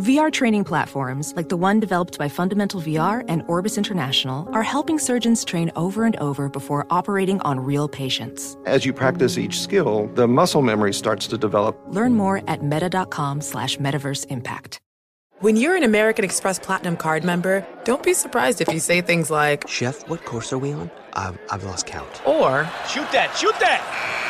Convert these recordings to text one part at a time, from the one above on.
VR training platforms, like the one developed by Fundamental VR and Orbis International, are helping surgeons train over and over before operating on real patients. As you practice each skill, the muscle memory starts to develop. Learn more at meta.com slash metaverse impact. When you're an American Express Platinum card member, don't be surprised if you say things like, Chef, what course are we on? I've, I've lost count. Or, Shoot that, shoot that!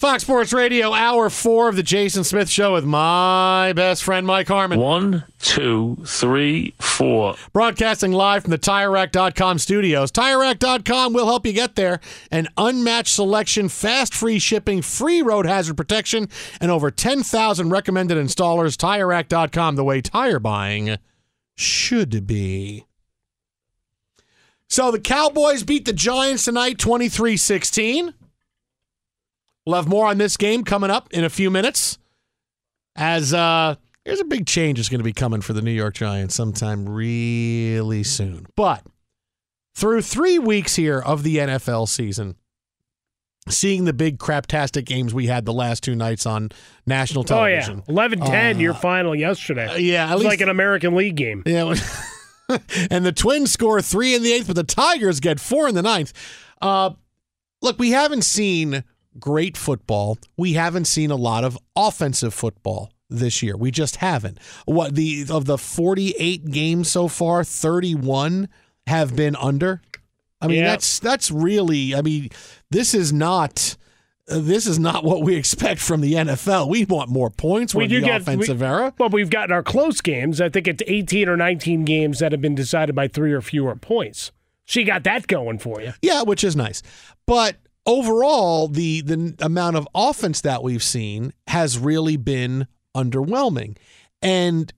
Fox Sports Radio, hour four of the Jason Smith Show with my best friend Mike Harmon. One, two, three, four. Broadcasting live from the TireRack.com studios. TireRack.com will help you get there. An unmatched selection, fast free shipping, free road hazard protection, and over 10,000 recommended installers. TireRack.com, the way tire buying should be. So the Cowboys beat the Giants tonight 23 16. We'll have more on this game coming up in a few minutes. As uh, there's a big change that's going to be coming for the New York Giants sometime really soon. But through three weeks here of the NFL season, seeing the big craptastic games we had the last two nights on national television. Oh yeah, 11-10 Uh, your final yesterday. uh, yeah, at it's least- like an American League game. Yeah. and the Twins score three in the eighth, but the Tigers get four in the ninth. Uh, look, we haven't seen great football. We haven't seen a lot of offensive football this year. We just haven't. What the of the 48 games so far, 31 have been under. I mean, Yeah. that's that's really. I mean, this is not. This is not what we expect from the NFL. We want more points. We're in the offensive we, era. Well, we've gotten our close games. I think it's 18 or 19 games that have been decided by three or fewer points. So you got that going for you. Yeah, which is nice. But overall, the the amount of offense that we've seen has really been underwhelming. And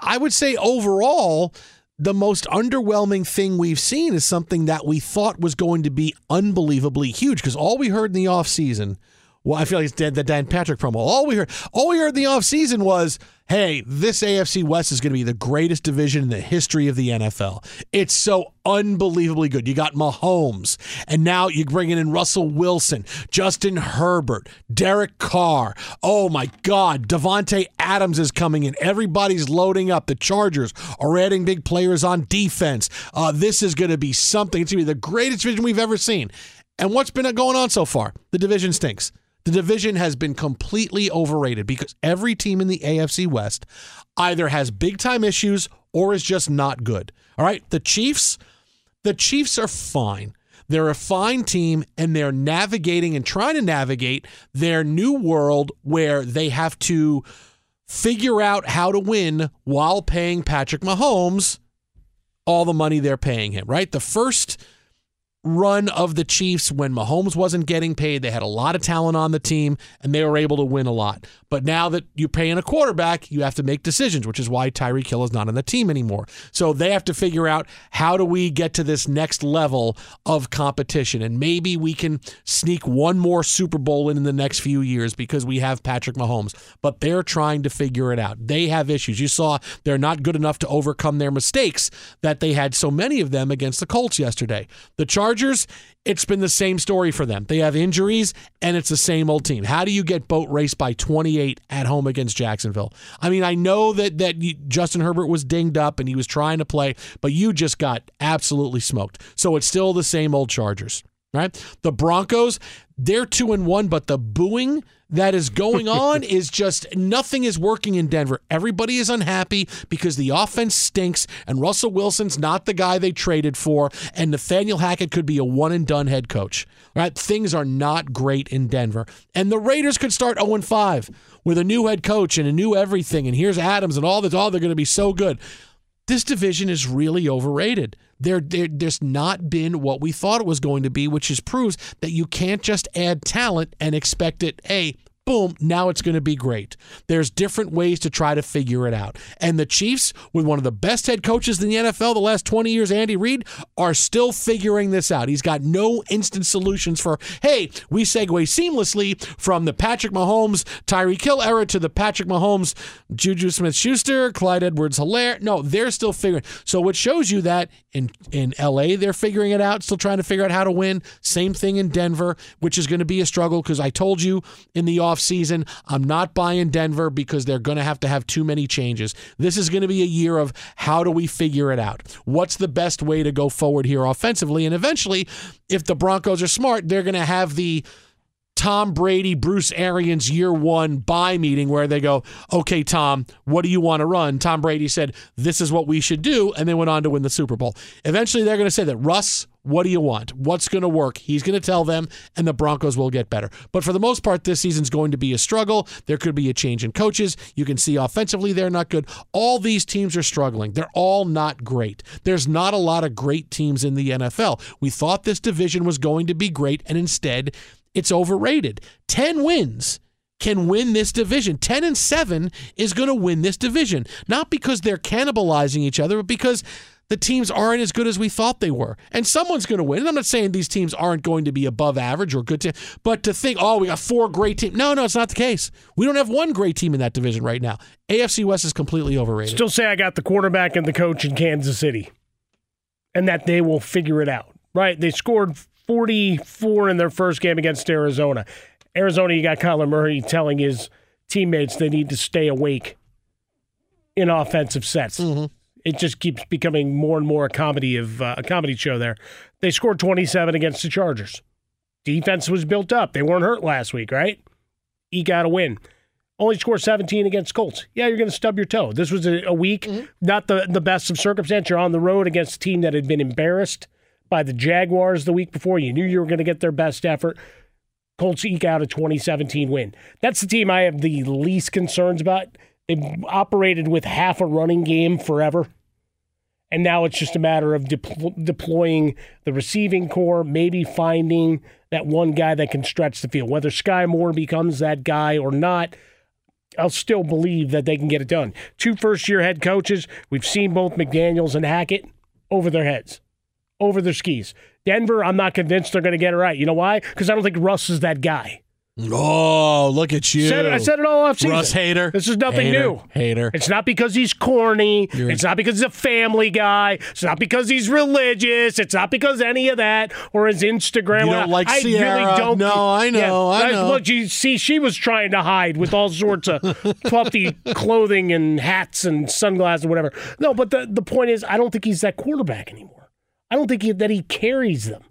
I would say overall, the most underwhelming thing we've seen is something that we thought was going to be unbelievably huge because all we heard in the offseason well, I feel like it's dead the Dan Patrick promo. All we heard, all we heard in the offseason was, "Hey, this AFC West is going to be the greatest division in the history of the NFL. It's so unbelievably good. You got Mahomes, and now you're bringing in Russell Wilson, Justin Herbert, Derek Carr. Oh my God, Davante Adams is coming in. Everybody's loading up. The Chargers are adding big players on defense. Uh, this is going to be something. It's going to be the greatest division we've ever seen." And what's been going on so far? The division stinks. The division has been completely overrated because every team in the AFC West either has big time issues or is just not good. All right, the Chiefs, the Chiefs are fine. They're a fine team and they're navigating and trying to navigate their new world where they have to figure out how to win while paying Patrick Mahomes all the money they're paying him, right? The first run of the Chiefs when Mahomes wasn't getting paid. They had a lot of talent on the team and they were able to win a lot. But now that you're paying a quarterback, you have to make decisions, which is why Tyreek Hill is not on the team anymore. So they have to figure out how do we get to this next level of competition. And maybe we can sneak one more Super Bowl in in the next few years because we have Patrick Mahomes. But they're trying to figure it out. They have issues. You saw they're not good enough to overcome their mistakes that they had so many of them against the Colts yesterday. The Chargers Chargers, it's been the same story for them. They have injuries, and it's the same old team. How do you get boat raced by 28 at home against Jacksonville? I mean, I know that that Justin Herbert was dinged up and he was trying to play, but you just got absolutely smoked. So it's still the same old Chargers, right? The Broncos, they're two and one, but the booing that is going on is just nothing is working in Denver. Everybody is unhappy because the offense stinks and Russell Wilson's not the guy they traded for and Nathaniel Hackett could be a one and done head coach. Right? Things are not great in Denver. And the Raiders could start 0 and 5 with a new head coach and a new everything and here's Adams and all that all oh, they're going to be so good. This division is really overrated. There, there, there's not been what we thought it was going to be, which is proves that you can't just add talent and expect it, hey, boom, now it's going to be great. There's different ways to try to figure it out. And the Chiefs, with one of the best head coaches in the NFL the last 20 years, Andy Reid, are still figuring this out. He's got no instant solutions for, hey, we segue seamlessly from the Patrick Mahomes, Tyree Hill era to the Patrick Mahomes, Juju Smith Schuster, Clyde Edwards Helaire. No, they're still figuring. So what shows you that in, in LA, they're figuring it out, still trying to figure out how to win. Same thing in Denver, which is going to be a struggle because I told you in the off offseason. I'm not buying Denver because they're going to have to have too many changes. This is going to be a year of how do we figure it out? What's the best way to go forward here offensively? And eventually, if the Broncos are smart, they're going to have the Tom Brady, Bruce Arians year one buy meeting where they go, okay, Tom, what do you want to run? Tom Brady said, this is what we should do, and they went on to win the Super Bowl. Eventually, they're going to say that, Russ, what do you want? What's going to work? He's going to tell them, and the Broncos will get better. But for the most part, this season's going to be a struggle. There could be a change in coaches. You can see offensively, they're not good. All these teams are struggling. They're all not great. There's not a lot of great teams in the NFL. We thought this division was going to be great, and instead, it's overrated. 10 wins can win this division. 10 and 7 is going to win this division. Not because they're cannibalizing each other, but because the teams aren't as good as we thought they were. And someone's going to win. And I'm not saying these teams aren't going to be above average or good, but to think, oh, we got four great teams. No, no, it's not the case. We don't have one great team in that division right now. AFC West is completely overrated. Still say I got the quarterback and the coach in Kansas City and that they will figure it out, right? They scored 44 in their first game against Arizona. Arizona, you got Kyler Murray telling his teammates they need to stay awake in offensive sets. Mm-hmm. It just keeps becoming more and more a comedy of uh, a comedy show. There, they scored 27 against the Chargers. Defense was built up. They weren't hurt last week, right? Eke got a win. Only scored 17 against Colts. Yeah, you're going to stub your toe. This was a, a week, mm-hmm. not the the best of circumstance. You're on the road against a team that had been embarrassed by the Jaguars the week before. You knew you were going to get their best effort. Colts eke out a 2017 win. That's the team I have the least concerns about. They've operated with half a running game forever. And now it's just a matter of deploying the receiving core, maybe finding that one guy that can stretch the field. Whether Skyy Moore becomes that guy or not, I'll still believe that they can get it done. Two first year head coaches, we've seen both McDaniels and Hackett over their heads, over their skis. Denver, I'm not convinced they're going to get it right. You know why? Because I don't think Russ is that guy. Oh, look at you. Said it, I said it all off season. Russ hater. This is nothing Hater. new. Hater. It's not because he's corny. You're- it's not because he's a family guy. It's not because he's religious. It's not because any of that or his Instagram. You don't like I Ciara. really don't. No, I know, I know. Look, you see, she was trying to hide with all sorts of puffy clothing and hats and sunglasses or whatever. No, but the the point is, I don't think he's that quarterback anymore. I don't think he, that he carries them,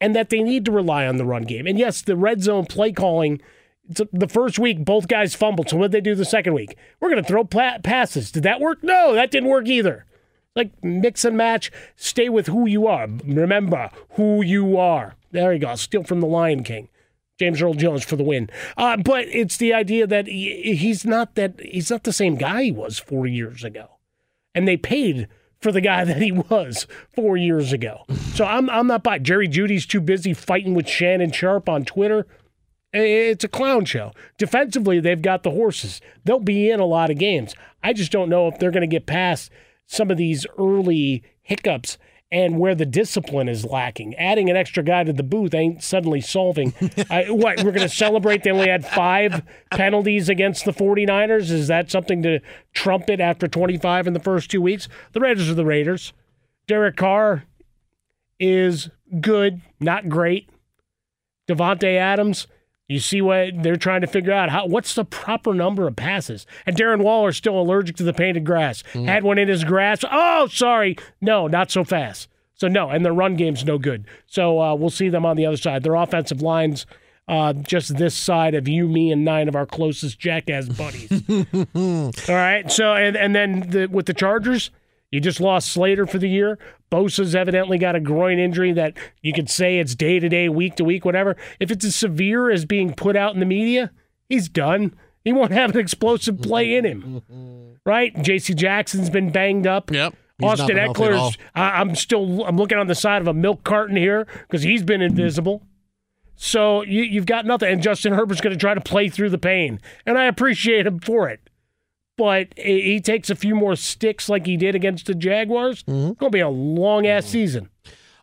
and that they need to rely on the run game. And yes, the red zone play calling. The first week, both guys fumbled. So what did they do the second week? We're going to throw passes. Did that work? No, that didn't work either. Like mix and match. Stay with who you are. Remember who you are. There you go. Steal from the Lion King. James Earl Jones for the win. Uh, but it's the idea that he, he's not that he's not the same guy he was four years ago, and they paid for the guy that he was four years ago. So I'm I'm not buying. Jerry Jeudy's too busy fighting with Shannon Sharpe on Twitter. It's a clown show. Defensively, they've got the horses. They'll be in a lot of games. I just don't know if they're going to get past some of these early hiccups and where the discipline is lacking. Adding an extra guy to the booth ain't suddenly solving. I, what, we're going to celebrate they only had five penalties against the 49ers? Is that something to trumpet after 25 in the first two weeks? The Raiders are the Raiders. Derek Carr is good, not great. Davante Adams, you see what they're trying to figure out how what's the proper number of passes. And Darren Waller's still allergic to the painted grass. Had one in his grass. Oh, sorry. No, not so fast. So no, and their run game's no good. So uh, we'll see them on the other side. Their offensive lines uh, just this side of you, me, and nine of our closest jackass buddies. All right. So and and then the, with the Chargers, you just lost Slater for the year. Bosa's evidently got a groin injury that you could say it's day to day, week to week, whatever. If it's as severe as being put out in the media, he's done. He won't have an explosive play in him, right? J.C. Jackson's been banged up. Yep. He's Austin been healthy at all. Ekeler's. I- I'm still. I'm looking on the side of a milk carton here because he's been invisible. So you, you've got nothing. And Justin Herbert's going to try to play through the pain, and I appreciate him for it. But he takes a few more sticks like he did against the Jaguars. Mm-hmm. It's going to be a long ass season.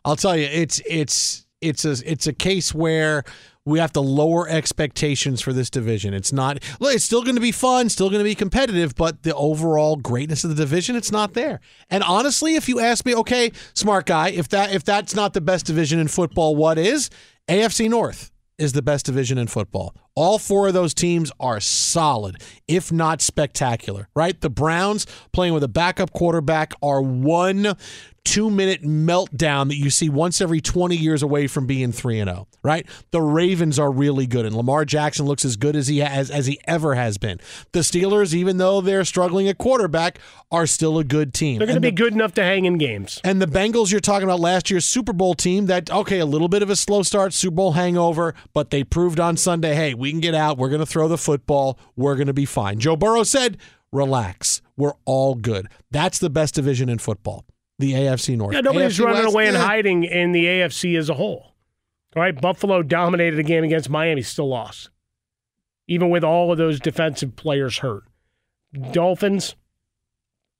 I'll tell you, it's it's it's a it's a case where we have to lower expectations for this division. It's not. Look, it's still going to be fun, still going to be competitive, but the overall greatness of the division, it's not there. And honestly, if you ask me, okay, smart guy, if that if that's not the best division in football, what is? AFC North is the best division in football. All four of those teams are solid, if not spectacular, right? The Browns playing with a backup quarterback are one two minute meltdown that you see once every 20 years away from being 3 and 0, right? The Ravens are really good and Lamar Jackson looks as good as he has as he ever has been. The Steelers even though they're struggling at quarterback are still a good team. They're going to be the- good enough to hang in games. and the Bengals, you're talking about last year's Super Bowl team that, okay, a little bit of a slow start, Super Bowl hangover, but they proved on Sunday, hey, we can get out. We're going to throw the football. We're going to be fine. Joe Burrow said, relax. We're all good. That's the best division in football, the AFC North. Yeah, nobody's AFC running West, away and eh. hiding in the AFC as a whole. All right, Buffalo dominated a game against Miami, still lost, even with all of those defensive players hurt. Dolphins,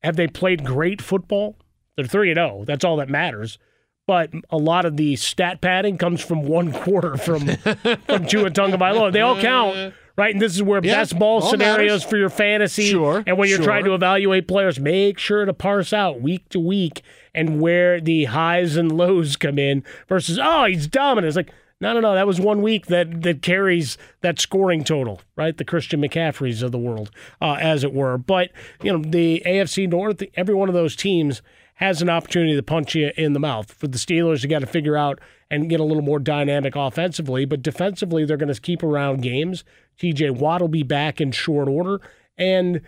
have they played great football? They're three and zero. That's all that matters. But a lot of the stat padding comes from one quarter from from Tua Tagovailoa. They all count, right? And this is where Yeah, best ball scenarios matters. for your fantasy. Sure, And when you're sure. trying to evaluate players, make sure to parse out week to week and where the highs and lows come in versus oh he's dominant. It's like no no no that was one week that that carries that scoring total right the Christian McCaffreys of the world uh, as it were. But you know the AFC North every one of those teams has an opportunity to punch you in the mouth. For the Steelers, you got to figure out and get a little more dynamic offensively, but defensively they're going to keep around games. TJ Watt will be back in short order and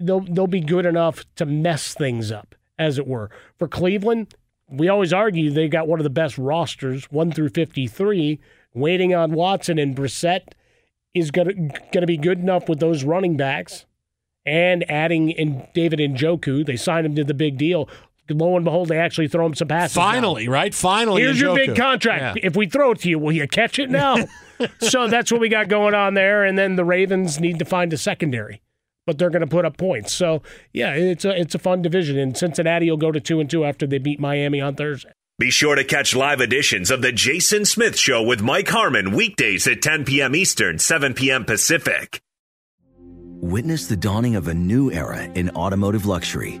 they'll they'll be good enough to mess things up, as it were. For Cleveland, we always argue they got one of the best rosters, one through fifty-three. Waiting on Watson and Brissett is gonna gonna be good enough with those running backs, and adding in David Njoku. They signed him to the big deal. Lo and behold, they actually throw him some passes. now. Finally, right? Finally. Here's your big contract. Yeah. If we throw it to you, will you catch it now? so that's what we got going on there. And then the Ravens need to find a secondary. but they're going to put up points. So yeah, it's a it's a fun division, and Cincinnati will go to two and two after they beat Miami on Thursday. Be sure to catch live editions of The Jason Smith Show with Mike Harmon weekdays at 10 p.m. Eastern, 7 p.m. Pacific. Witness the dawning of a new era in automotive luxury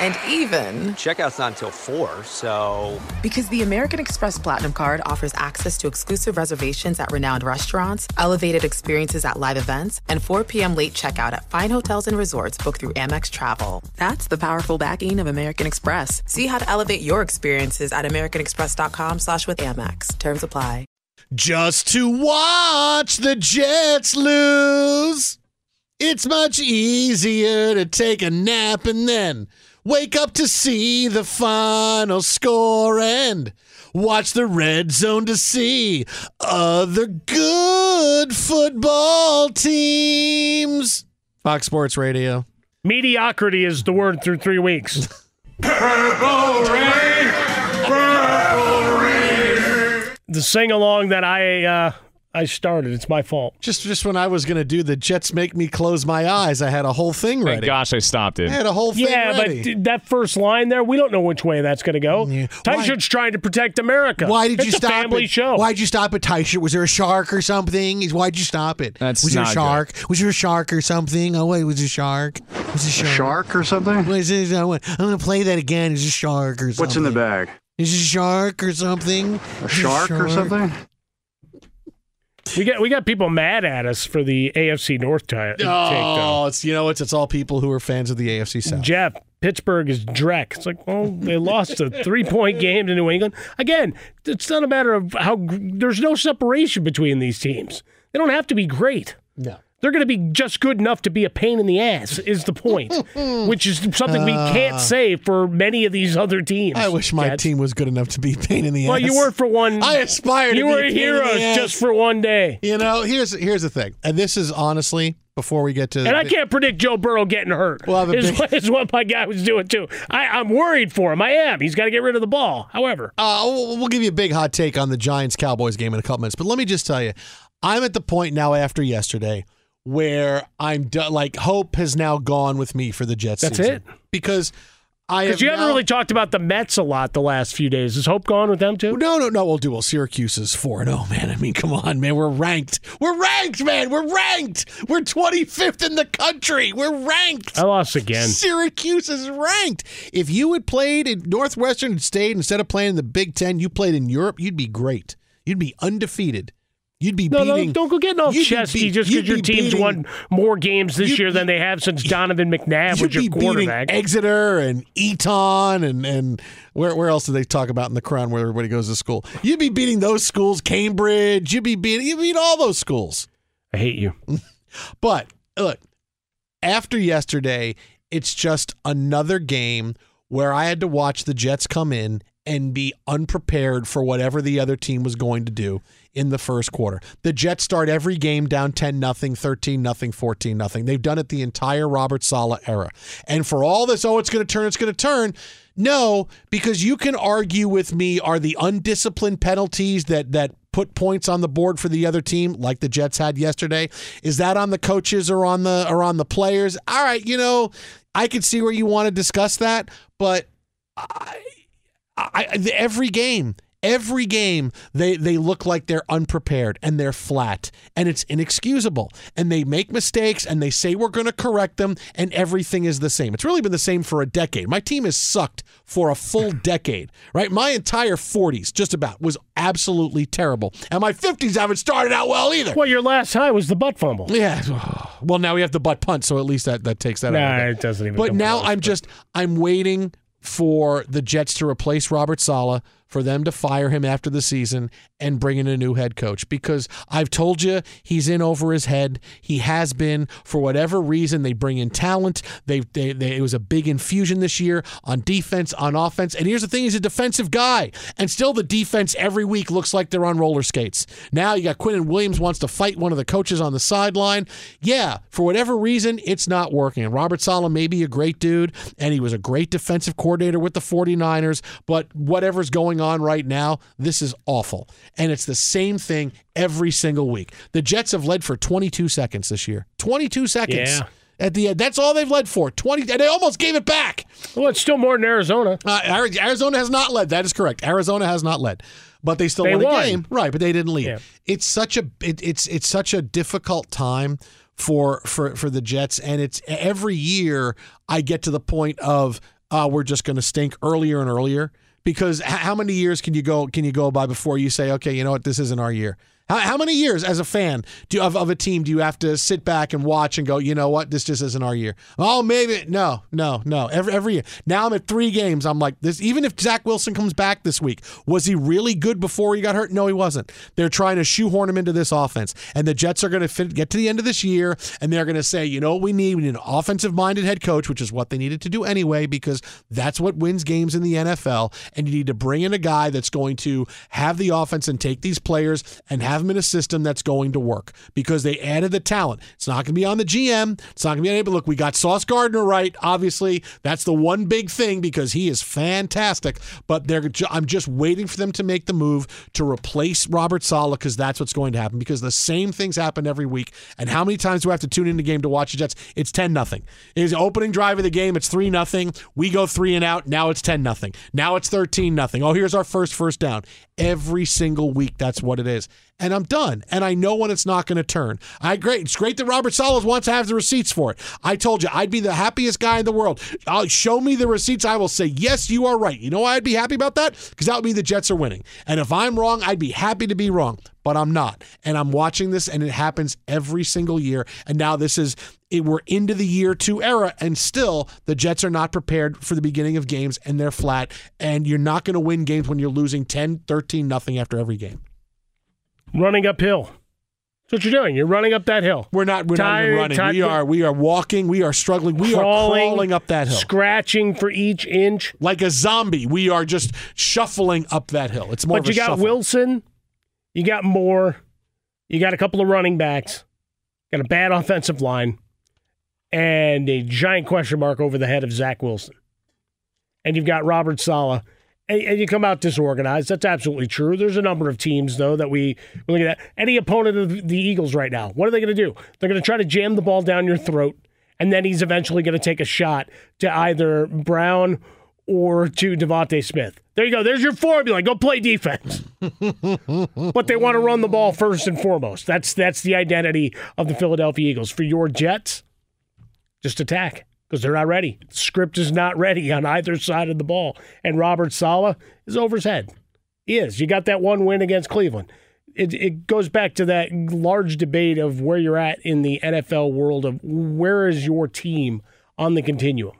And even, Checkout's not until 4, so. because the American Express Platinum card offers access to exclusive reservations at renowned restaurants, elevated experiences at live events, and 4 p.m. late checkout at fine hotels and resorts booked through Amex Travel. That's the powerful backing of American Express. See how to elevate your experiences at americanexpress.com slash with Amex. Terms apply. Just to watch the Jets lose. It's much easier to take a nap and then wake up to see the final score and watch the red zone to see other good football teams. Fox Sports Radio. Mediocrity is the word through three weeks. Purple rain, purple rain. the sing along that I uh, I started. It's my fault. Just just when I was going to do the Jets make me close my eyes, I had a whole thing ready. Thank gosh I stopped it. I had a whole thing Yeah, ready. but d- that first line there, we don't know which way that's going to go. Why- Tyshird's trying to protect America. Why did it's you a stop family it? show. Why'd you stop at Tyshirt? Was there a shark or something? Why'd you stop it? That's was there a not shark? Was there a shark or something? Oh wait, was there a shark? Was there a shark? Shark or something? Was this, I want- I'm gonna play that again. Is a shark or something? What's in the bag? Is it a shark or something? A Is it shark or something? We got we got people mad at us for the AFC North ti- take oh, though. Oh, it's you know it's it's all people who are fans of the AFC South. Jeff, Pittsburgh is dreck. It's like, well, they lost a three point game to New England. Again, it's not a matter of how there's no separation between these teams. They don't have to be great. No. They're going to be just good enough to be a pain in the ass, is the point, which is something we can't say for many of these other teams. Uh, I wish my team was good enough to be a pain in the Well, ass. Well, you were for one. I aspire to You be were a pain in the ass. just for one day. You know, here's here's the thing, and this is honestly before we get to. And I can't predict Joe Burrow getting hurt. Well, I have a is, big- what, is what my guy was doing too. I, I'm worried for him. I am. He's got to get rid of the ball. However, Uh, we'll we'll give you a big hot take on the Giants Cowboys game in a couple minutes, but let me just tell you, I'm at the point now after yesterday where I'm done. Like hope has now gone with me for the Jets. That's season. it? because I because have you haven't now- really talked about the Mets a lot the last few days. Is Hope gone with them too? No, no, no. We'll do. Well, Syracuse is four and zero, man. I mean, come on, man. We're ranked. We're ranked, man. We're ranked. We're 25th in the country. We're ranked. I lost again. Syracuse is ranked. If you had played in Northwestern State instead of playing in the Big Ten, you played in Europe, you'd be great. You'd be undefeated. You'd be No, beating. no, don't go getting all you'd be chesty just because your be team's beating- won more games this year than they have since Donovan McNabb was your be beating quarterback. Exeter and Eton and and where where else do they talk about in the Crown where everybody goes to school? You'd be beating those schools, Cambridge. You'd be beating you beat all those schools. I hate you. But look, after yesterday, it's just another game where I had to watch the Jets come in and be unprepared for whatever the other team was going to do in the first quarter. The Jets start every game down 10 nothing, 13 nothing, 14 nothing. They've done it the entire Robert Saleh era. And for all this, oh, it's going to turn, it's going to turn. No, because you can argue with me are the undisciplined penalties that that put points on the board for the other team like the Jets had yesterday is that on the coaches or on the or on the players all right you know I could see where you want to discuss that but I, I, every game every game they they look like they're unprepared and they're flat and it's inexcusable and they make mistakes and they say we're going to correct them and everything is the same it's really been the same for a decade my team has sucked for a full decade right my entire 40s just about was absolutely terrible and my 50s haven't started out well either Well, your last high was the butt fumble. yeah well now we have the butt punt so at least that that takes that out Nah, it. doesn't even. But now close, I'm just I'm waiting for the Jets to replace Robert Saleh, for them to fire him after the season and bring in a new head coach because I've told you he's in over his head. He has been for whatever reason. They bring in talent. They, they, they it was a big infusion this year on defense, on offense. And here's the thing: he's a defensive guy, and still the defense every week looks like they're on roller skates. Now you got Quinnen Williams wants to fight one of the coaches on the sideline. Yeah, for whatever reason, it's not working. And Robert Saleh may be a great dude, and he was a great defensive coordinator with the 49ers, but whatever's going on right now, this is awful. And it's the same thing every single week. The Jets have led for 22 seconds this year. 22 seconds. Yeah. At the end, that's all they've led for. Twenty, and they almost gave it back. Well, it's still more than Arizona. Uh, Arizona has not led. That is correct. Arizona has not led, but they still They won won. game, right? But they didn't lead. Yeah. It's such a it, it's it's such a difficult time for for for the Jets, and it's every year I get to the point of uh, we're just going to stink earlier and earlier because how many years can you go can you go by before you say okay you know what? This isn't our year how, how many years as a fan do of, of a team do you have to sit back and watch and go you know what? This just isn't our year. Oh maybe no no no. Every, every year. Now i'm at three games. I'm like this even if zach wilson comes back this week was he really good before he got hurt? No he wasn't. They're trying to shoehorn him into this offense. And the jets are going to get to the end of this year and they're going to say you know what we need? We need an offensive minded head coach which is what they needed to do anyway because that's what wins games in the nfl and you need to bring in a guy that's going to have the offense and take these players and have have him in a system that's going to work because they added the talent. It's not going to be on the GM. It's not going to be on anybody. Look, we got Sauce Gardner right. Obviously, that's the one big thing because he is fantastic. But they're, I'm just waiting for them to make the move to replace Robert Saleh because that's what's going to happen. Because the same things happen every week. And how many times do I have to tune in the game to watch the Jets? It's ten nothing. Is opening drive of the game. It's three nothing. We go three and out. Now it's ten nothing. Now it's thirteen nothing. Oh, here's our first first down. Every single week, that's what it is. And I'm done. And I know when it's not going to turn. I great. It's great that Robert Salas wants to have the receipts for it. I told you I'd be the happiest guy in the world. I'll show me the receipts. I will say, yes, you are right. You know why I'd be happy about that? Because that would mean the Jets are winning. And if I'm wrong, I'd be happy to be wrong. But I'm not. And I'm watching this, and it happens every single year. And now this is it, we're into the year two era, and still the Jets are not prepared for the beginning of games, and they're flat. And you're not going to win games when you're losing 10, 13, nothing after every game. Running uphill. That's what you're doing. You're running up that hill. We're not. We're Tired, not even running. tired- we are. We are walking. We are struggling. We Crawling, are crawling up that hill scratching for each inch. like a zombie. We are just shuffling up that hill. It's more. But you got shuffle. Wilson, you got Moore, you got a couple of running backs, got a bad offensive line, and a giant question mark over the head of Zach Wilson. And you've got Robert Saleh. And, and you come out disorganized. That's absolutely true. There's a number of teams, though, that we, we look at that. Any opponent of the Eagles right now, what are they going to do? They're going to try to jam the ball down your throat, and then he's eventually going to take a shot to either Brown or to DeVonta Smith. There you go. There's your formula. Go play defense. but they want to run the ball first and foremost. That's that's the identity of the Philadelphia Eagles. For your Jets, just attack because they're not ready. The script is not ready on either side of the ball. And Robert Saleh is over his head. He is. You got that one win against Cleveland. It, it goes back to that large debate of where you're at in the NFL world of where is your team on the continuum.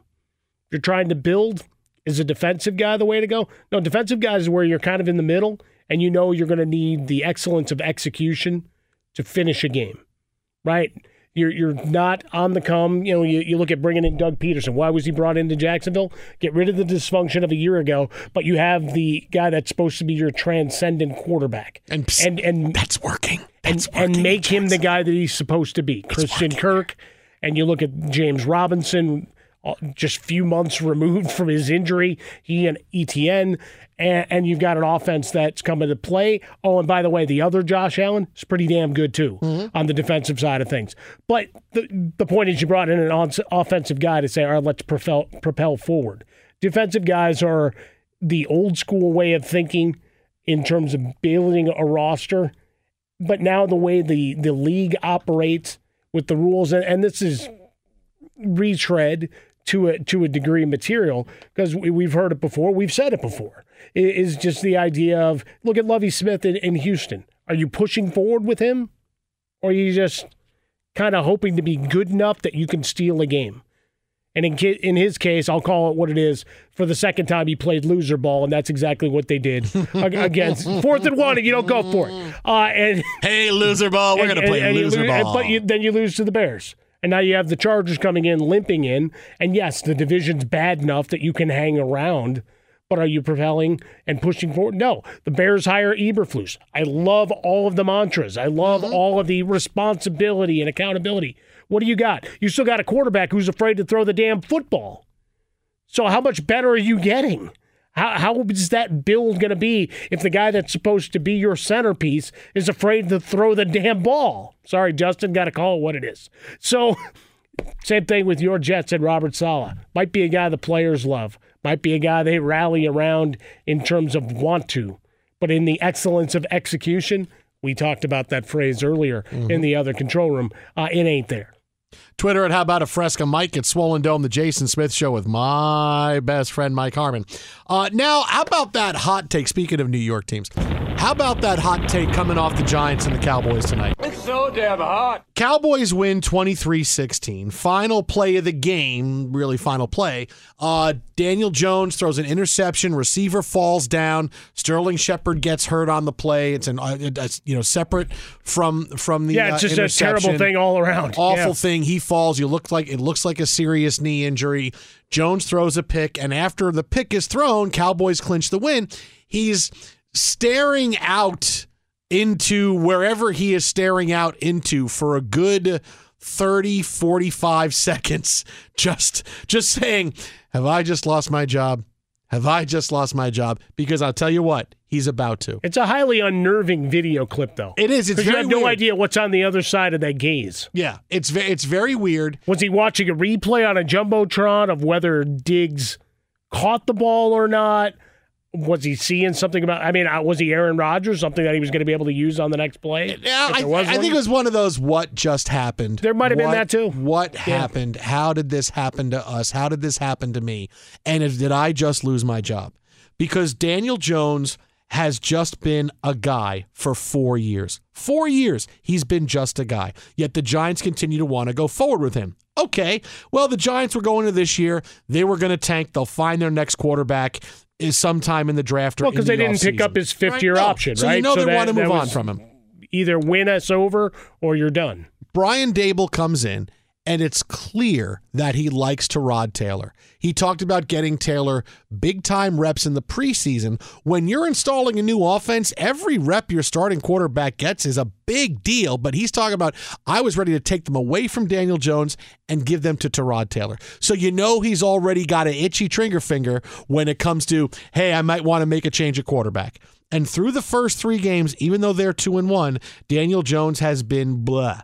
You're trying to build. Is a defensive guy the way to go? No, defensive guys is where you're kind of in the middle, and you know you're going to need the excellence of execution to finish a game, right? You're you're not on the come. You know, you, you look at bringing in Doug Pederson. Why was he brought into Jacksonville? Get rid of the dysfunction of a year ago, but you have the guy that's supposed to be your transcendent quarterback, and and and that's working. and, and make him the guy that he's supposed to be. Christian Kirk, and you look at James Robinson, uh, just few months removed from his injury. He and ETN, and, and you've got an offense that's coming to play. Oh, and by the way, the other Josh Allen is pretty damn good too mm-hmm. on the defensive side of things. But the the point is, you brought in an on- offensive guy to say, all right, let's propel propel forward. Defensive guys are the old school way of thinking in terms of building a roster but now the way the the league operates with the rules and, and this is retread to a to a degree material because we, we've heard it before we've said it before is just the idea of look at Lovie Smith in, in Houston are you pushing forward with him or are you just kind of hoping to be good enough that you can steal a game and in, in his case, I'll call it what it is. For the second time, he played loser ball, and that's exactly what they did against fourth and one, and you don't go for it. Uh, and hey, loser ball, we're gonna play and- loser lose- ball. but you, then you lose to the Bears, and now you have the Chargers coming in, limping in. And yes, the division's bad enough that you can hang around. But are you propelling and pushing forward? No. The Bears hire Eberflus. I love all of the mantras. I love mm-hmm. all of the responsibility and accountability. What do you got? You still got a quarterback who's afraid to throw the damn football. So how much better are you getting? How how is that build going to be if the guy that's supposed to be your centerpiece is afraid to throw the damn ball? Sorry, Justin, got to call it what it is. So same thing with your Jets and Robert Saleh. Might be a guy the players love. Might be a guy they rally around in terms of want to. But in the excellence of execution, we talked about that phrase earlier in the other control room. Uh, it ain't there. Twitter at How About a Fresca Mike at Swollen Dome, the Jason Smith Show with my best friend Mike Harmon. Uh, now, how about that hot take? Speaking of New York teams, how about that hot take coming off the Giants and the Cowboys tonight? It's so damn hot. Cowboys win 23 16. Final play of the game, really final play. Uh, Daniel Jones throws an interception. Receiver falls down. Sterling Shepard gets hurt on the play. It's an uh, it's, you know separate from from the Yeah, it's uh, just a terrible thing all around. Awful Yeah. thing. He falls. You look like it looks like a serious knee injury. Jones throws a pick, and after the pick is thrown, Cowboys clinch the win. He's staring out into wherever he is staring out into for a good 30 45 seconds just just saying have i just lost my job have i just lost my job because i'll tell you what he's about to It's a highly unnerving video clip, though. It is. It's 'Cause you very have no weird. idea what's on the other side of that gaze. yeah it's ve- it's very weird Was he watching a replay on a jumbotron of whether Diggs caught the ball or not? Was he seeing something about? I mean, uh, was he Aaron Rodgers? Something that he was going to be able to use on the next play? Yeah, I, I think it was one of those what just happened. There might have been that too. What happened? How did this happen to us? How did this happen to me? And if, did I just lose my job? Because Daniel Jones has just been a guy for four years. Four years, he's been just a guy. Yet the Giants continue to want to go forward with him. Okay, well, the Giants were going to this year. They were going to tank. They'll find their next quarterback is sometime in the draft or Well, because in they didn't pick offseason. up his fifth year Right? No. option, so right? you know they that- want to move on from him. Either win us over or you're done. Brian Daboll comes in, and it's clear that he likes Tyrod Taylor. He talked about getting Taylor big time reps in the preseason. When you're installing a new offense, every rep your starting quarterback gets is a big deal. But he's talking about, I was ready to take them away from Daniel Jones and give them to Tyrod Taylor. So you know he's already got an itchy trigger finger when it comes to, hey, I might want to make a change at quarterback. And through the first three games, even though they're two and one, Daniel Jones has been blah.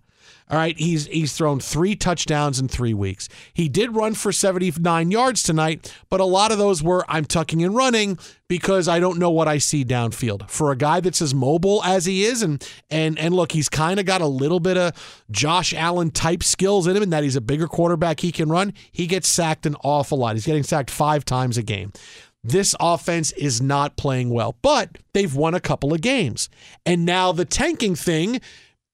All right, he's he's thrown three touchdowns in three weeks. He did run for 79 yards tonight, but a lot of those were I'm tucking and running because I don't know what I see downfield. For a guy that's as mobile as he is, and and and look, he's kind of got a little bit of Josh Allen type skills in him, and that he's a bigger quarterback. He can run. He gets sacked an awful lot. He's getting sacked five times a game. This offense is not playing well, but they've won a couple of games. And now the tanking thing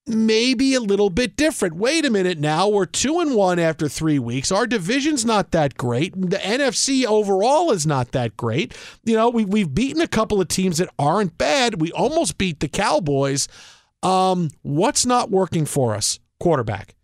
maybe a little bit different. Wait a minute now, we're 2 and 1 after 3 weeks. Our division's not that great. The NFC overall is not that great. You know, we we've beaten a couple of teams that aren't bad. We almost beat the Cowboys. Um, what's not working for us? Quarterback.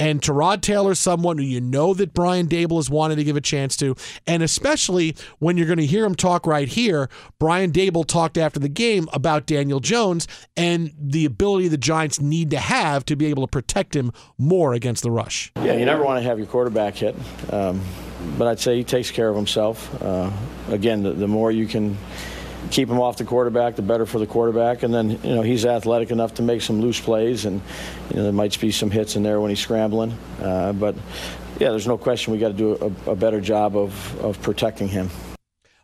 And Tyrod Taylor, someone who you know that Brian Daboll has wanted to give a chance to. And especially when you're going to hear him talk right here, Brian Daboll talked after the game about Daniel Jones and the ability the Giants need to have to be able to protect him more against the rush. Yeah, you never want to have your quarterback hit, um, but I'd say he takes care of himself. Uh, again, the, the more you can keep him off the quarterback, the better for the quarterback. And then, you know, he's athletic enough to make some loose plays, and you know there might be some hits in there when he's scrambling. Uh, but yeah, there's no question we got to do a, a better job of of protecting him.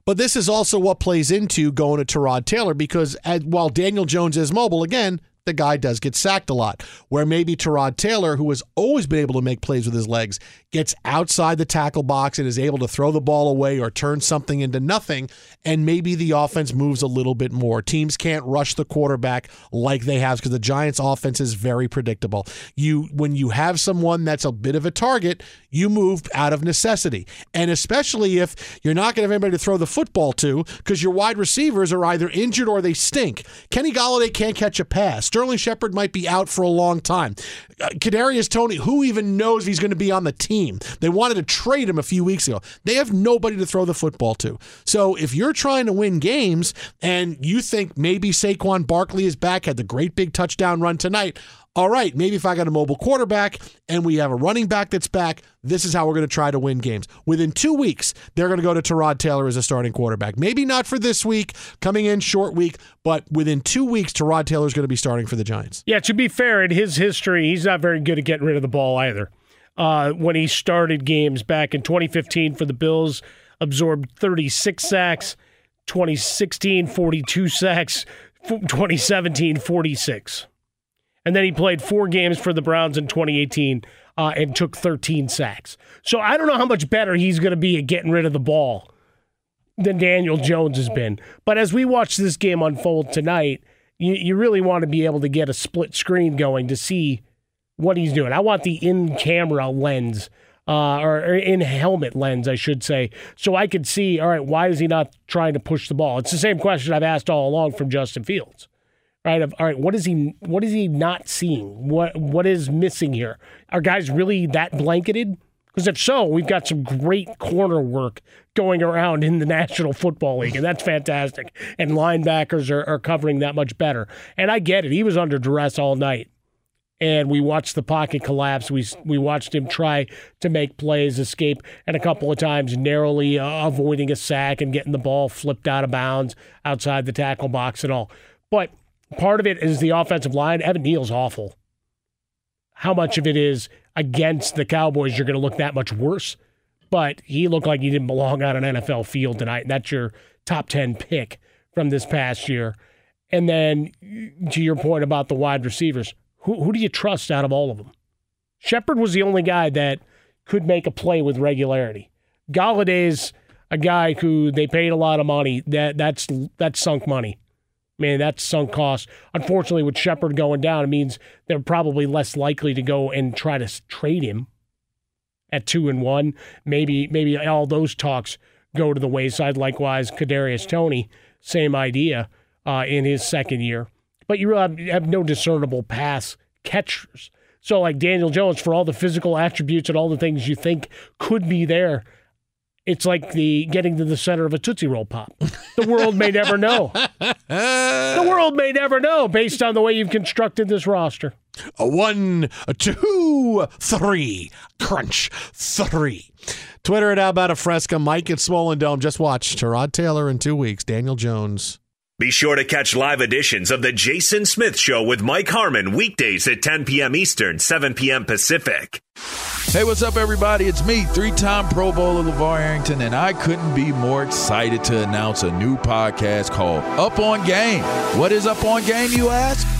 But this is also what plays into going to Tyrod Taylor because as, while Daniel Jones is mobile, again, the guy does get sacked a lot. Where maybe Tyrod Taylor, who has always been able to make plays with his legs, gets outside the tackle box and is able to throw the ball away or turn something into nothing, and maybe the offense moves a little bit more. Teams can't rush the quarterback like they have because the Giants' offense is very predictable. You when you have someone that's a bit of a target, you move out of necessity, and especially if you're not going to have anybody to throw the football to because your wide receivers are either injured or they stink. Kenny Golladay can't catch a pass. Sterling Shepard might be out for a long time. Uh, Kadarius Toney, who even knows if he's going to be on the team? They wanted to trade him a few weeks ago. They have nobody to throw the football to. So if you're trying to win games and you think maybe Saquon Barkley is back, had the great big touchdown run tonight. All right, maybe if I got a mobile quarterback and we have a running back that's back, this is how we're going to try to win games. Within two weeks, they're going to go to Tyrod Taylor as a starting quarterback. Maybe not for this week, coming in short week, but within two weeks, Tyrod Taylor is going to be starting for the Giants. Yeah, to be fair, in his history, he's not very good at getting rid of the ball either. Uh, when he started games back in 2015 for the Bills, absorbed 36 sacks, 2016, 42 sacks, 2017, 46. And then he played four games for the Browns in 2018 uh, and took 13 sacks. So I don't know how much better he's going to be at getting rid of the ball than Daniel Jones has been. But as we watch this game unfold tonight, you, you really want to be able to get a split screen going to see what he's doing. I want the in camera lens. Uh, or, or in helmet lens, I should say, so I could see. All right, why is he not trying to push the ball? It's the same question I've asked all along from Justin Fields right? Of all right, what is he? What is he not seeing? What what is missing here? Are guys really that blanketed? Because if so, we've got some great corner work going around in the National Football League, and that's fantastic. And linebackers are, are covering that much better. And I get it. He was under duress all night and we watched the pocket collapse. We we watched him try to make plays, escape, and a couple of times narrowly uh, avoiding a sack and getting the ball flipped out of bounds outside the tackle box and all. But part of it is the offensive line. Evan Neal's awful. How much of it is against the Cowboys? You're going to look that much worse. But he looked like he didn't belong on an NFL field tonight. That's your top ten pick from this past year. And then to your point about the wide receivers, who, who do you trust out of all of them? Shepard was the only guy that could make a play with regularity. Golladay's a guy who they paid a lot of money. That that's that's sunk money. Mean, that's sunk cost. Unfortunately, with Shepard going down, it means they're probably less likely to go and try to trade him at two and one. Maybe maybe all those talks go to the wayside. Likewise, Kadarius Toney, same idea uh, in his second year but you have, have no discernible pass catchers. So, like Daniel Jones, for all the physical attributes and all the things you think could be there, it's like the getting to the center of a Tootsie Roll pop. The world may never know. the world may never know based on the way you've constructed this roster. A one, a two, three. Crunch, three. Twitter at How About a Fresca. Mike at Swollen Dome. Just watch Tyrod Taylor in two weeks. Daniel Jones. Be sure to catch live editions of The Jason Smith Show with Mike Harmon weekdays at 10 p.m. Eastern, 7 p.m. Pacific. Hey, what's up, everybody? It's me, three time Pro Bowler LaVar Arrington, and I couldn't be more excited to announce a new podcast called Up on Game. What is Up on Game, you ask?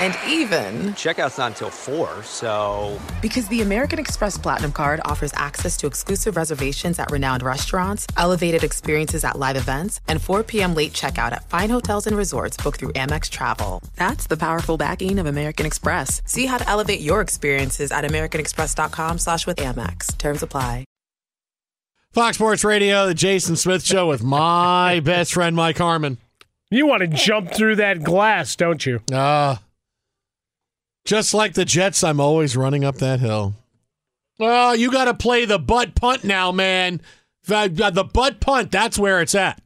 And even, Checkout's not until 4, so. because the American Express Platinum card offers access to exclusive reservations at renowned restaurants, elevated experiences at live events, and 4 p.m. late checkout at fine hotels and resorts booked through Amex Travel. That's the powerful backing of American Express. See how to elevate your experiences at americanexpress.com slash with Amex. Terms apply. Fox Sports Radio, the Jason Smith Show with my best friend Mike Harmon. You want to jump through that glass, don't you? Uh, just like the Jets, I'm always running up that hill. Well, you got to play the butt punt now, man. The, butt punt, that's where it's at.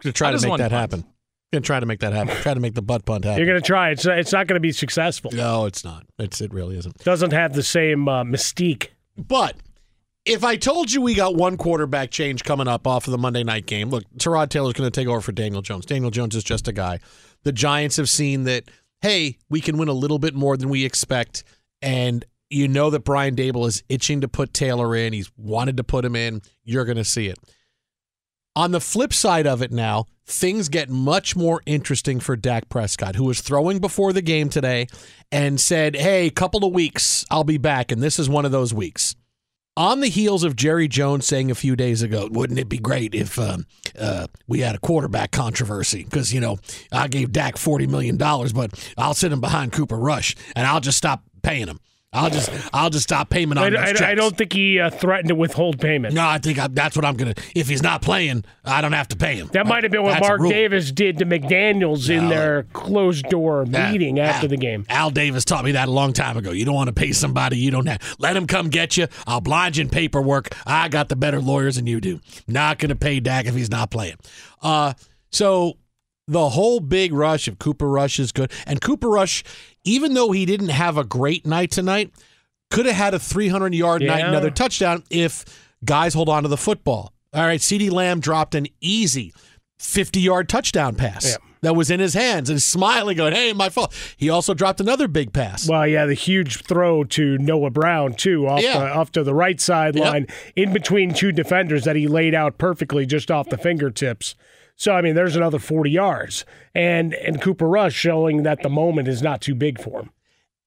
To try to make that punt? happen. Gonna try to make that happen. Try to make the butt punt happen. You're going to try. It's it's not going to be successful. No, it's not. It's it really isn't. Doesn't have the same uh, mystique. But if I told you we got one quarterback change coming up off of the Monday night game, look, Tyrod Taylor's going to take over for Daniel Jones. Daniel Jones is just a guy. The Giants have seen that, hey, we can win a little bit more than we expect. And you know that Brian Daboll is itching to put Taylor in. He's wanted to put him in. You're going to see it. On the flip side of it now, things get much more interesting for Dak Prescott, who was throwing before the game today and said, Hey, couple of weeks, I'll be back. And this is one of those weeks. On the heels of Jerry Jones saying a few days ago, wouldn't it be great if um, uh, we had a quarterback controversy? Because, you know, I gave Dak $40 million, but I'll sit him behind Cooper Rush and I'll just stop paying him. I'll just I'll just stop payment I, on those I- I don't think he uh, threatened to withhold payment. No, I think I, that's what I'm gonna. If he's not playing, I don't have to pay him. That might have been what That's Mark. Davis did to McDaniels in their closed door That- meeting after Al- the game. Al Davis taught me that a long time ago. You don't want to pay somebody you don't have. Let him come get you. I'll blind you in paperwork. I got the better lawyers than you do. Not going to pay Dak if he's not playing. Uh, so the whole big rush of Cooper Rush is good. And Cooper Rush, even though he didn't have a great night tonight, could have had a 300 yard night, another touchdown if guys hold on to the football. All right, CeeDee Lamb dropped an easy 50 yard touchdown pass Yeah. that was in his hands and smiling, going, Hey, my fault. He also dropped another big pass. Well, yeah, the huge throw to Noah Brown too, off Yeah. the, off to the right sideline, in between two defenders that he laid out perfectly just off the fingertips. So I mean, there's another 40 yards, and and Cooper Rush showing that the moment is not too big for him.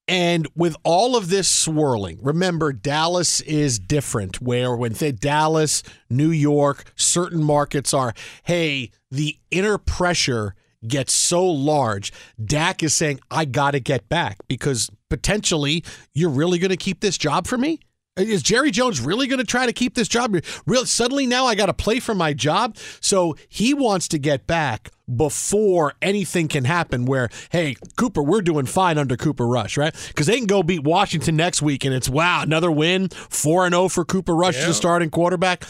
And with all of this swirling, remember Dallas is different. Where when they Dallas, New York, certain markets are, hey, the inner pressure gets so large. Dak is saying, I got to get back because potentially you're really going to keep this job for me. Is Jerry Jones really going to try to keep this job? Real suddenly now I got to play for my job. So he wants to get back before anything can happen. Where hey Cooper, we're doing fine under Cooper Rush, right? Because they can go beat Washington next week, and it's wow another win, four and zero for Cooper Rush as a starting quarterback.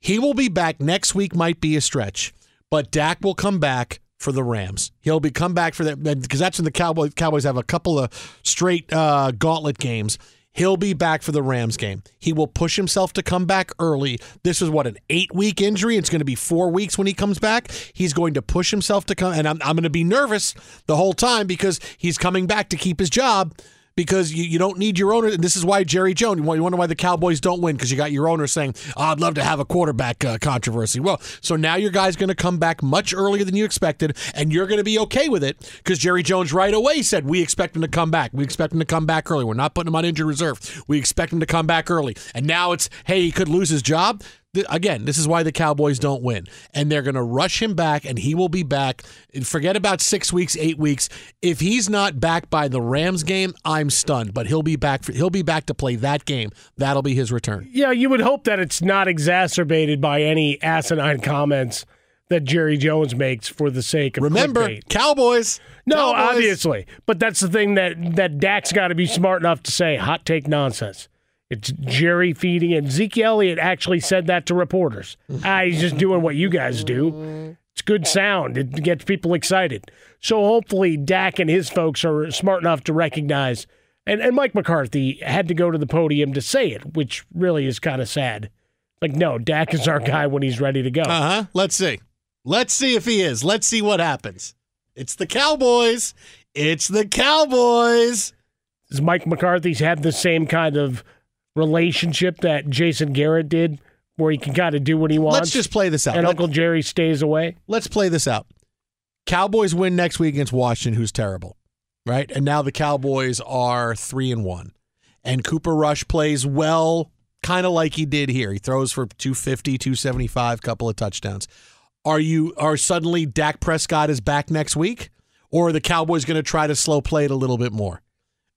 He will be back next week. Might be a stretch, but Dak will come back for the Rams. He'll be come back for that because that's when the Cowboys Cowboys have a couple of straight uh, gauntlet games. He'll be back for the Rams game. He will push himself to come back early. This is what an eight week injury. It's going to be four weeks when he comes back. He's going to push himself to come, and I'm, I'm going to be nervous the whole time because he's coming back to keep his job because you, you don't need your owner. And this is why Jerry Jones. You wonder why the Cowboys don't win because you got your owner saying, oh, "I'd love to have a quarterback uh, controversy." Well, so now your guy's going to come back much earlier than you expected, and you're going to be okay with it because Jerry Jones right away said, "We expect him to come back. We expect him to come back early. We're not putting him on injured reserve. We expect him to come back early." And now it's, "Hey, he could lose his job." Again, this is why the Cowboys don't win. And they're going to rush him back, and he will be back. Forget about six weeks, eight weeks. If he's not back by the Rams game, I'm stunned. But he'll be back. For, he'll be back to play that game. That'll be his return. Yeah, you would hope that it's not exacerbated by any asinine comments that Jerry Jones makes for the sake of remember clickbait. Cowboys. No, Cowboys. obviously, but that's the thing that that Dak's got to be smart enough to say hot take nonsense. It's Jerry feeding, and Zeke Elliott actually said that to reporters. ah, he's just doing what you guys do. It's good sound. It gets people excited. So hopefully Dak and his folks are smart enough to recognize. And, and Mike McCarthy had to go to the podium to say it, which really is kind of sad. Like, no, Dak is our guy when he's ready to go. Uh huh. Let's see. Let's see if he is. Let's see what happens. It's the Cowboys. It's the Cowboys. Does Mike McCarthy's had the same kind of relationship that Jason Garrett did, where he can kind of do what he wants. Let's just play this out. And Let- Uncle Jerry stays away. Let's play this out. Cowboys win next week against Washington, who's terrible, right? And now the Cowboys are three and one, and Cooper Rush plays well, kind of like he did here. He throws for 250, 275, couple of touchdowns. Are you are suddenly Dak Prescott is back next week, or are the Cowboys going to try to slow play it a little bit more?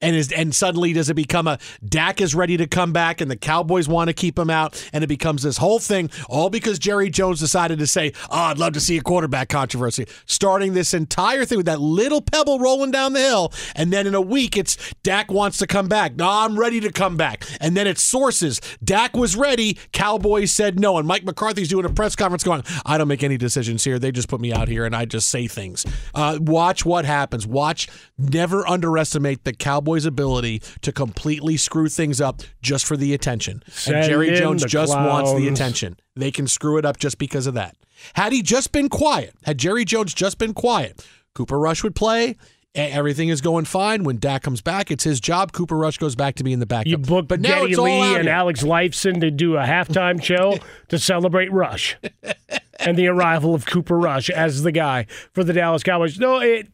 And is and suddenly does it become a Dak is ready to come back and the Cowboys want to keep him out and it becomes this whole thing all because Jerry Jones decided to say, "Oh, I'd love to see a quarterback controversy." Starting this entire thing with that little pebble rolling down the hill and then in a week it's Dak wants to come back. No, I'm ready to come back. And then it's sources. Dak was ready, Cowboys said no and Mike McCarthy's doing a press conference going, "I don't make any decisions here. They just put me out here and I just say things." Uh, watch what happens. Watch never underestimate the Cowboys ability to completely screw things up just for the attention. Send and Jerry Jones just wants the attention. They can screw it up just because of that. Had he just been quiet, had Jerry Jones just been quiet, Cooper Rush would play. Everything is going fine. When Dak comes back, it's his job. Cooper Rush goes back to being the backup. You booked but now Geddy it's all Lee and here. Alex Lifeson to do a halftime show to celebrate Rush and the arrival of Cooper Rush as the guy for the Dallas Cowboys. No, it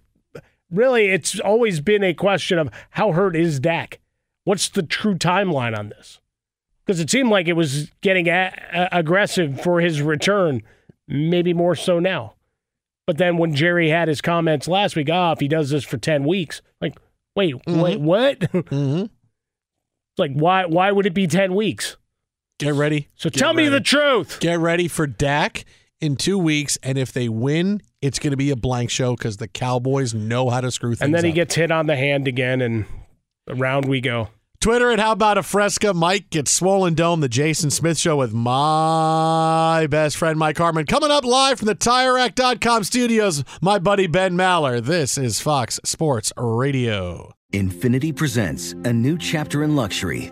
really it's always been a question of how hurt is Dak? What's the true timeline on this? Because it seemed like it was getting a- aggressive for his return, maybe more so now. But then when Jerry had his comments last week, ah, if he does this for ten weeks, like, wait, wait, what? mm-hmm. Like, why? Why would it be ten weeks? Get ready. So Get tell me the truth. Get ready for Dak in two weeks, and if they win, it's going to be a blank show because the Cowboys know how to screw things up. And then he up. gets hit on the hand again, and around we go. Twitter at How About a Fresca. Mike gets Swollen Dome, the Jason Smith Show with my best friend, Mike Harmon. Coming up live from the TireRack.com studios, my buddy Ben Maller. This is Fox Sports Radio. Infiniti presents a new chapter in luxury,